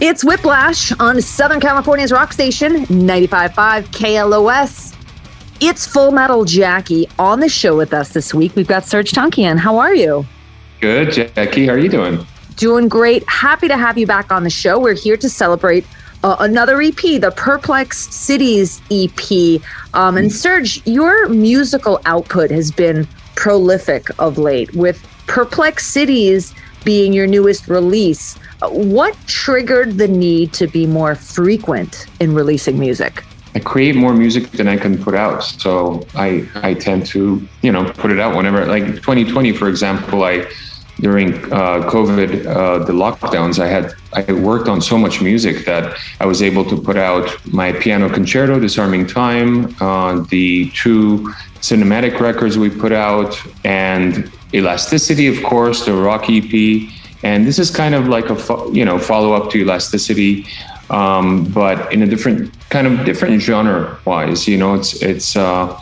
It's Whiplash on Southern California's rock station, 95.5 KLOS. It's Full Metal Jackie on the show with us this week. We've got Serj Tankian. How are you? Good, Jackie. How are you doing? Doing great. Happy to have you back on the show. We're here to celebrate uh, another EP, the Perplex Cities EP. Um, and Serj, your musical output has been prolific of late, with Perplex Cities being your newest release. What triggered the need to be more frequent in releasing music? I create more music than I can put out, so I I tend to you know put it out whenever. Like 2020, for example, I during uh, COVID, uh, the lockdowns, I had I worked on so much music that I was able to put out my piano concerto, Disarming Time, uh, the two cinematic records we put out, and Elasticity, of course, the rock EP and this is kind of like a fo- you know follow up to elasticity um, but in a different kind of different genre wise you know it's it's uh,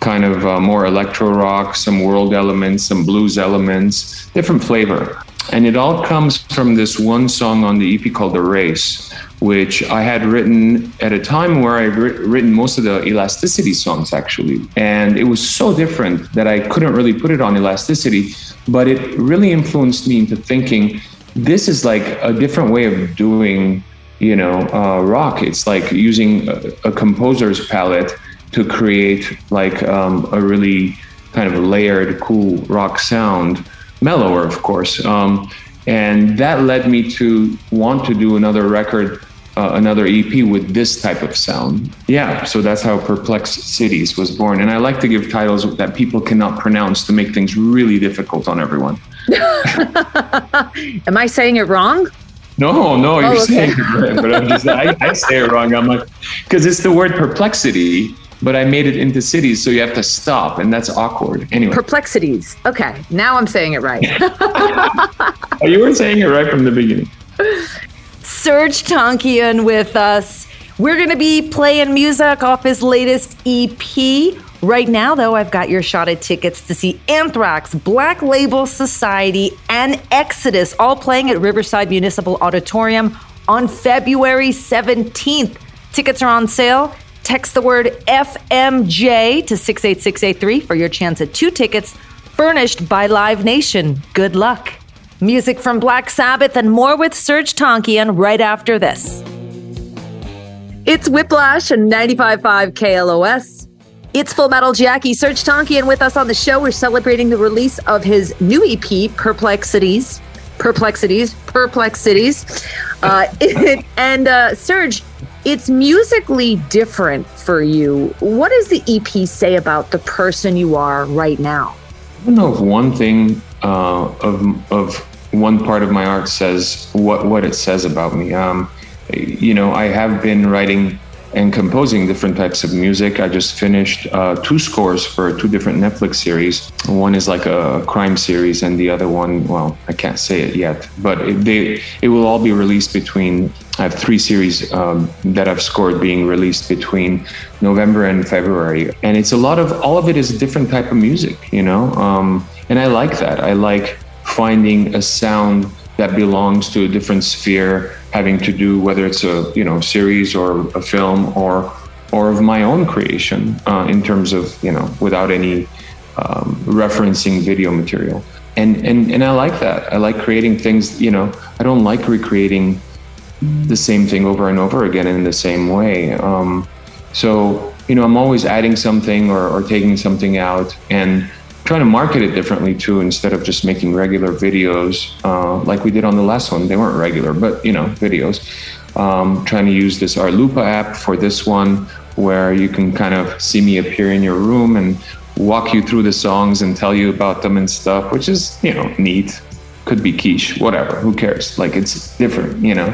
kind of uh, more electro rock some world elements some blues elements different flavor. And it all comes from this one song on the ep called the race which I had written at a time where I'd written most of the elasticity songs actually. And it was so different that I couldn't really put it on elasticity, but it really influenced me into thinking this is like a different way of doing, you know, uh, rock. It's like using a, a, composer's palette to create like um, a really kind of layered, cool rock sound, mellower, of course. Um, and that led me to want to do another record uh, another EP with this type of sound. Yeah, so that's how Perplex Cities was born. And I like to give titles that people cannot pronounce to make things really difficult on everyone. Am I saying it wrong? No, no, you're oh, okay. saying it right. But I'm just, I, I say it wrong. I'm like, because it's the word perplexity, but I made it into cities, so you have to stop, and that's awkward. Anyway, perplexities. Okay, now I'm saying it right. Oh, you were saying it right from the beginning. Serj Tankian with us. We're going to be playing music off his latest EP. Right now, though, I've got your shot at tickets to see Anthrax, Black Label Society, and Exodus all playing at Riverside Municipal Auditorium on February 17th. Tickets are on sale. Text the word FMJ to 68683 for your chance at two tickets furnished by Live Nation. Good luck. Music from Black Sabbath and more with Serj Tankian right after this. It's Whiplash and 95.5 KLOS. It's Full Metal Jackie. Serj Tankian with us on the show. We're celebrating the release of his new EP, Perplexities. Perplexities. Perplexities. Uh, and uh, Serj, it's musically different for you. What does the EP say about the person you are right now? I don't know if one thing uh, of of one part of my art says what what it says about me. Um, you know, I have been writing and composing different types of music. I just finished uh, two scores for two different Netflix series. One is like a crime series, and the other one, well, I can't say it yet, but it, they it will all be released between. I have three series um, that I've scored being released between November and February, and it's a lot of all of it is a different type of music, you know, um, and I like that. I like finding a sound that belongs to a different sphere having to do whether it's a you know series or a film or or of my own creation uh, in terms of you know without any um, referencing video material. And and and I like that. I like creating things you know I don't like recreating the same thing over and over again in the same way. Um, so you know I'm always adding something or, or taking something out. And trying to market it differently too instead of just making regular videos uh, like we did on the last one. They weren't regular but you know videos. Um, trying to use this Arloopa app for this one where you can kind of see me appear in your room and walk you through the songs and tell you about them and stuff which is you know neat. Could be quiche whatever who cares? Like it's different you know?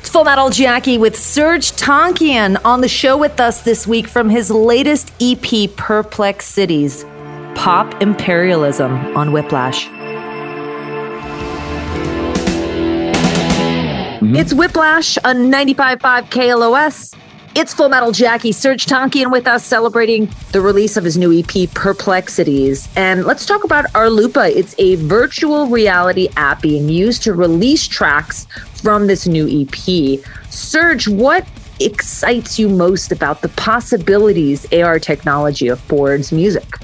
It's Full Metal Jackie with Serj Tankian on the show with us this week from his latest EP, Perplex Cities pop imperialism on Whiplash. Mm-hmm. It's Whiplash on 95.5 KLOS. It's Full Metal Jackie, Serj Tankian with us celebrating the release of his new EP, Perplexities. And let's talk about Arloopa. It's a virtual reality app being used to release tracks from this new EP. Serj, what excites you most about the possibilities AR technology affords music?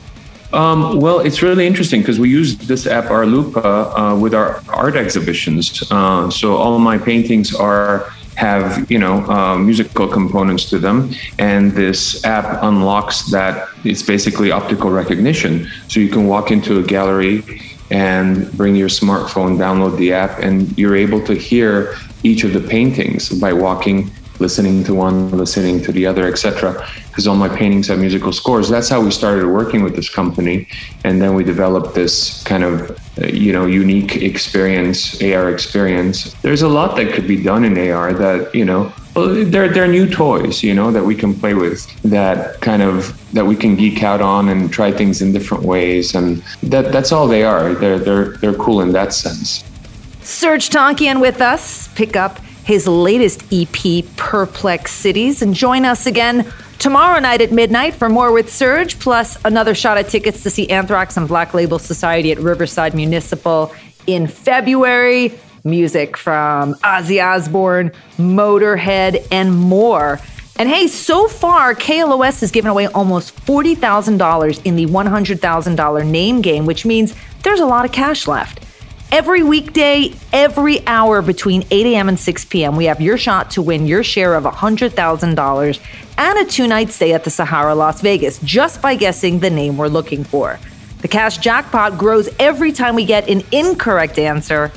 Um, well, it's really interesting because we use this app Arloopa uh, with our art exhibitions. Uh, so all my paintings are have you know uh, musical components to them and this app unlocks that it's basically optical recognition so you can walk into a gallery and bring your smartphone download the app and you're able to hear each of the paintings by walking listening to one listening to the other etc because all my paintings have musical scores. That's how we started working with this company. And then we developed this kind of uh, you know unique experience ar experience. There's a lot that could be done in ar that you know Well, they're they're new toys you know that we can play with that kind of that we can geek out on and try things in different ways. And that that's all they are. They're they're they're cool in that sense. Serj Tankian with us. Pick up his latest EP, Perplex Cities. and join us again tomorrow night at midnight for more with Serj, plus another shot at tickets to see Anthrax and Black Label Society at Riverside Municipal in February. Music from Ozzy Osbourne, Motorhead, and more. And hey, so far, KLOS has given away almost $40,000 in the $100,000 name game, which means there's a lot of cash left. Every weekday, every hour between 8 a.m. and 6 p.m., we have your shot to win your share of $100,000 and a two night stay at the Sahara Las Vegas just by guessing the name we're looking for. The cash jackpot grows every time we get an incorrect answer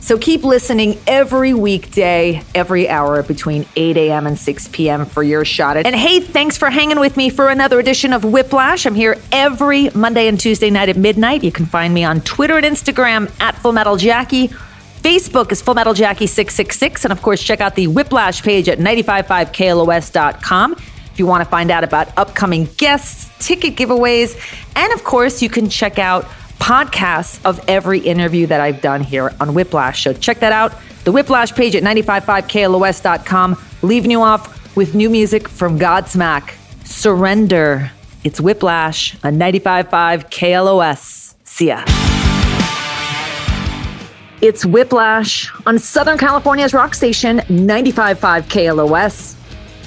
so keep listening every weekday, every hour between 8 a.m. and 6 p.m. for your shot at. And hey, thanks for hanging with me for another edition of Whiplash. I'm here every Monday and Tuesday night at midnight. You can find me on Twitter and Instagram at Full Metal Jackie. Facebook is Full Metal Jackie 666. And of course, check out the Whiplash page at 955KLOS.com if you want to find out about upcoming guests, ticket giveaways, and of course, you can check out podcasts of every interview that I've done here on Whiplash. So check that out. The Whiplash page at 955KLOS.com. Leaving you off with new music from Godsmack. Surrender. It's Whiplash on 955 KLOS. See ya. It's Whiplash on Southern California's rock station 955 KLOS.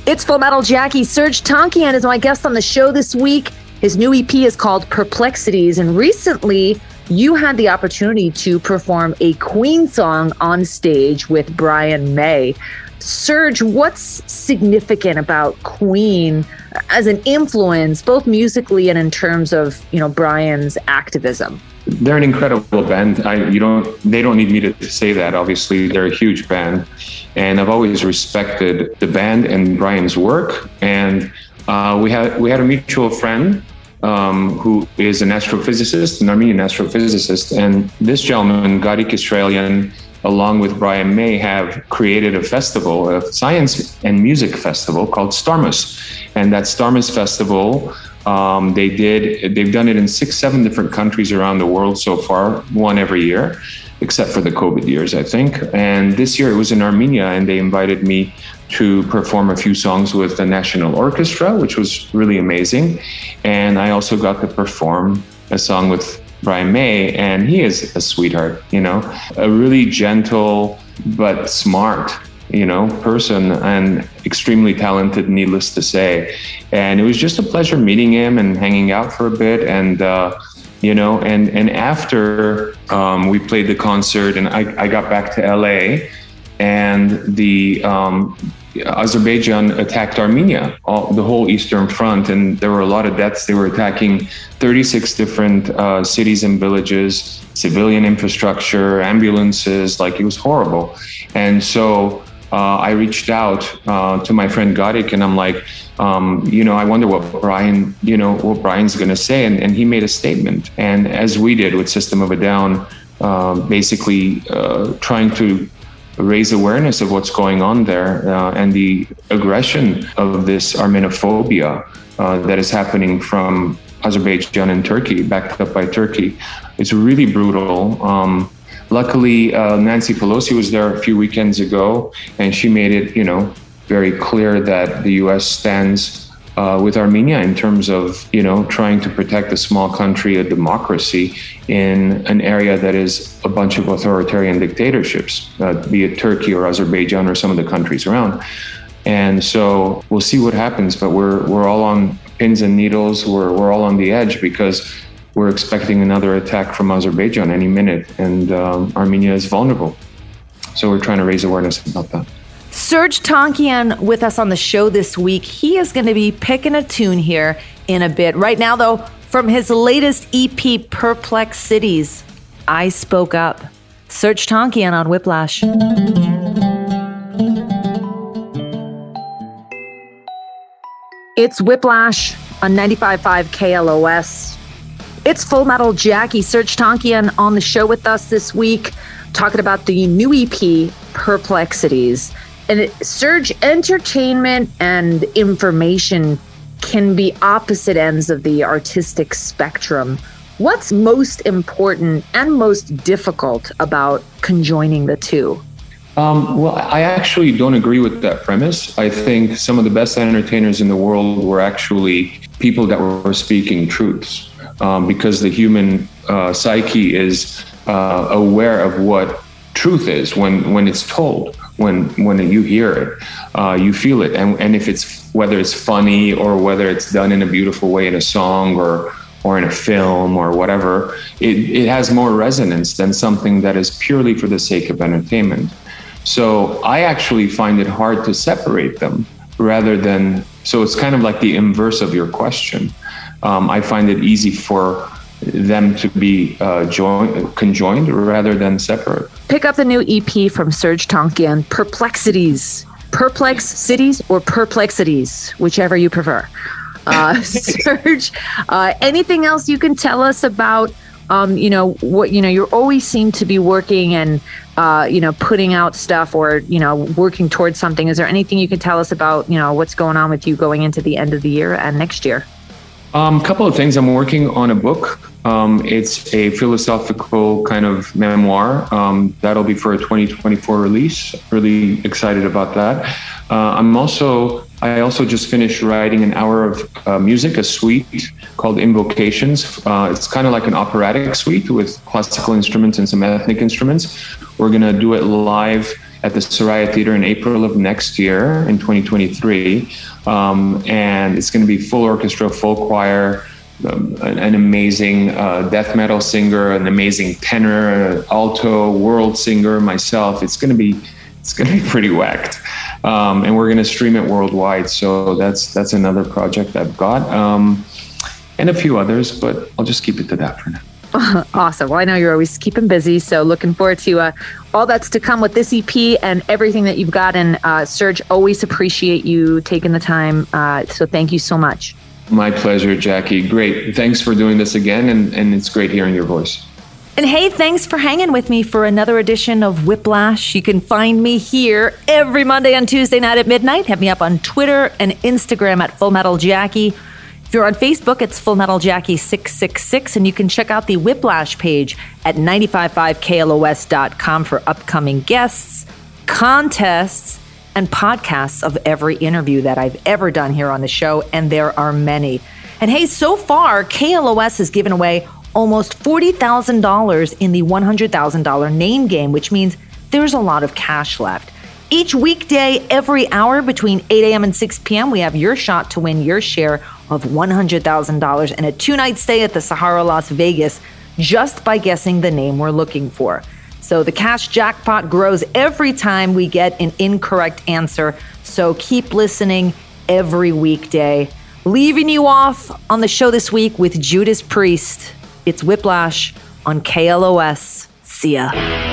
It's Full Metal Jackie. Serj Tankian is my guest on the show this week. His new EP is called Perplexities. And recently, you had the opportunity to perform a Queen song on stage with Brian May. Serj, what's significant about Queen as an influence, both musically and in terms of you know Brian's activism? They're an incredible band. I, you don't, they don't need me to say that. Obviously, they're a huge band, and I've always respected the band and Brian's work. And uh, we had we had a mutual friend um, who is an astrophysicist, an Armenian astrophysicist. And this gentleman, Garik Israelian, along with Brian May, have created a festival, a science and music festival called Starmus. And that Starmus Festival, um, they did, they've done it in six, seven different countries around the world so far, one every year except for the COVID years, I think. And this year it was in Armenia, and they invited me to perform a few songs with the National Orchestra, which was really amazing. And I also got to perform a song with Brian May, and he is a sweetheart, you know, a really gentle but smart, you know, person and extremely talented, needless to say. And it was just a pleasure meeting him and hanging out for a bit. And, uh, you know, and, and after um, we played the concert and I, I got back to LA and the um, Azerbaijan attacked Armenia, all, the whole Eastern Front, and there were a lot of deaths. They were attacking 36 different uh, cities and villages, civilian infrastructure, ambulances. Like it was horrible. And so uh, I reached out uh, to my friend Garik, and I'm like, um, you know, I wonder what Brian, you know, what Brian's going to say. And, and, he made a statement. And as we did with System of a Down, uh, basically uh, trying to raise awareness of what's going on there uh, and the aggression of this Armenophobia uh, that is happening from Azerbaijan and Turkey, backed up by Turkey. It's really brutal. Um, luckily, uh, Nancy Pelosi was there a few weekends ago, and she made it, you know, very clear that the U.S. stands uh, with Armenia in terms of you know trying to protect a small country, a democracy in an area that is a bunch of authoritarian dictatorships, uh, be it Turkey or Azerbaijan or some of the countries around. And so we'll see what happens, but we're we're all on pins and needles. We're we're all on the edge because we're expecting another attack from Azerbaijan any minute, and um, Armenia is vulnerable. So we're trying to raise awareness about that. Serj Tankian with us on the show this week. He is going to be picking a tune here in a bit. Right now, though, from his latest EP, Perplex Cities, I Spoke Up. Serj Tankian on Whiplash. It's Whiplash on 95.5 KLOS. It's Full Metal Jackie, Serj Tankian on the show with us this week, talking about the new EP, Perplexities and it, Serj entertainment and information can be opposite ends of the artistic spectrum. What's most important and most difficult about conjoining the two? Um, well, I actually don't agree with that premise. I think some of the best entertainers in the world were actually people that were speaking truths um, because the human uh, psyche is uh, aware of what truth is when, when it's told when when you hear it uh, you feel it. And, and if it's whether it's funny or whether it's done in a beautiful way in a song or or in a film or whatever it, it has more resonance than something that is purely for the sake of entertainment. So i actually find it hard to separate them rather than so it's kind of like the inverse of your question um, i find it easy for them to be uh, joined, conjoined rather than separate. Pick up the new EP from Serj Tankian, Perplexities. Perplex Cities or Perplexities, whichever you prefer. Uh, Serj, uh, anything else you can tell us about? Um, you know what you know. you're always seem to be working and uh, you know putting out stuff or you know working towards something. Is there anything you can tell us about you know what's going on with you going into the end of the year and next year? A um, couple of things. I'm working on a book. Um, it's a philosophical kind of memoir. Um, that'll be for a 2024 release. Really excited about that. Uh, I'm also I also just finished writing an hour of uh, music, a suite called Invocations. Uh, it's kind of like an operatic suite with classical instruments and some ethnic instruments. We're gonna do it live at the Soraya Theater in April of next year in 2023. Um, and it's going to be full orchestra, full choir, um, an, an, amazing uh, death metal singer, an amazing tenor, alto, world singer, myself. It's going to be it's going to be pretty whacked, um, and we're going to stream it worldwide. So that's that's another project I've got, um, and a few others, but I'll just keep it to that for now. Awesome. Well, I know you're always keeping busy, so looking forward to uh, all that's to come with this EP and everything that you've got. And uh, Serj, always appreciate you taking the time. Uh, so thank you so much. My pleasure, Jackie. Great. Thanks for doing this again, and, and it's great hearing your voice. And hey, thanks for hanging with me for another edition of Whiplash. You can find me here every Monday and Tuesday night at midnight. Hit me up on Twitter and Instagram at Full Metal Jackie. If you're on Facebook, it's Full Metal Jackie 666, and you can check out the Whiplash page at 955KLOS.com for upcoming guests, contests, and podcasts of every interview that I've ever done here on the show, and there are many. And hey, so far, KLOS has given away almost $40,000 in the $100,000 name game, which means there's a lot of cash left. Each weekday, every hour between 8 a.m. and 6 p.m., we have your shot to win your share of $100,000 and a two night stay at the Sahara Las Vegas just by guessing the name we're looking for. So the cash jackpot grows every time we get an incorrect answer. So keep listening every weekday. Leaving you off on the show this week with Judas Priest. It's Whiplash on KLOS. See ya.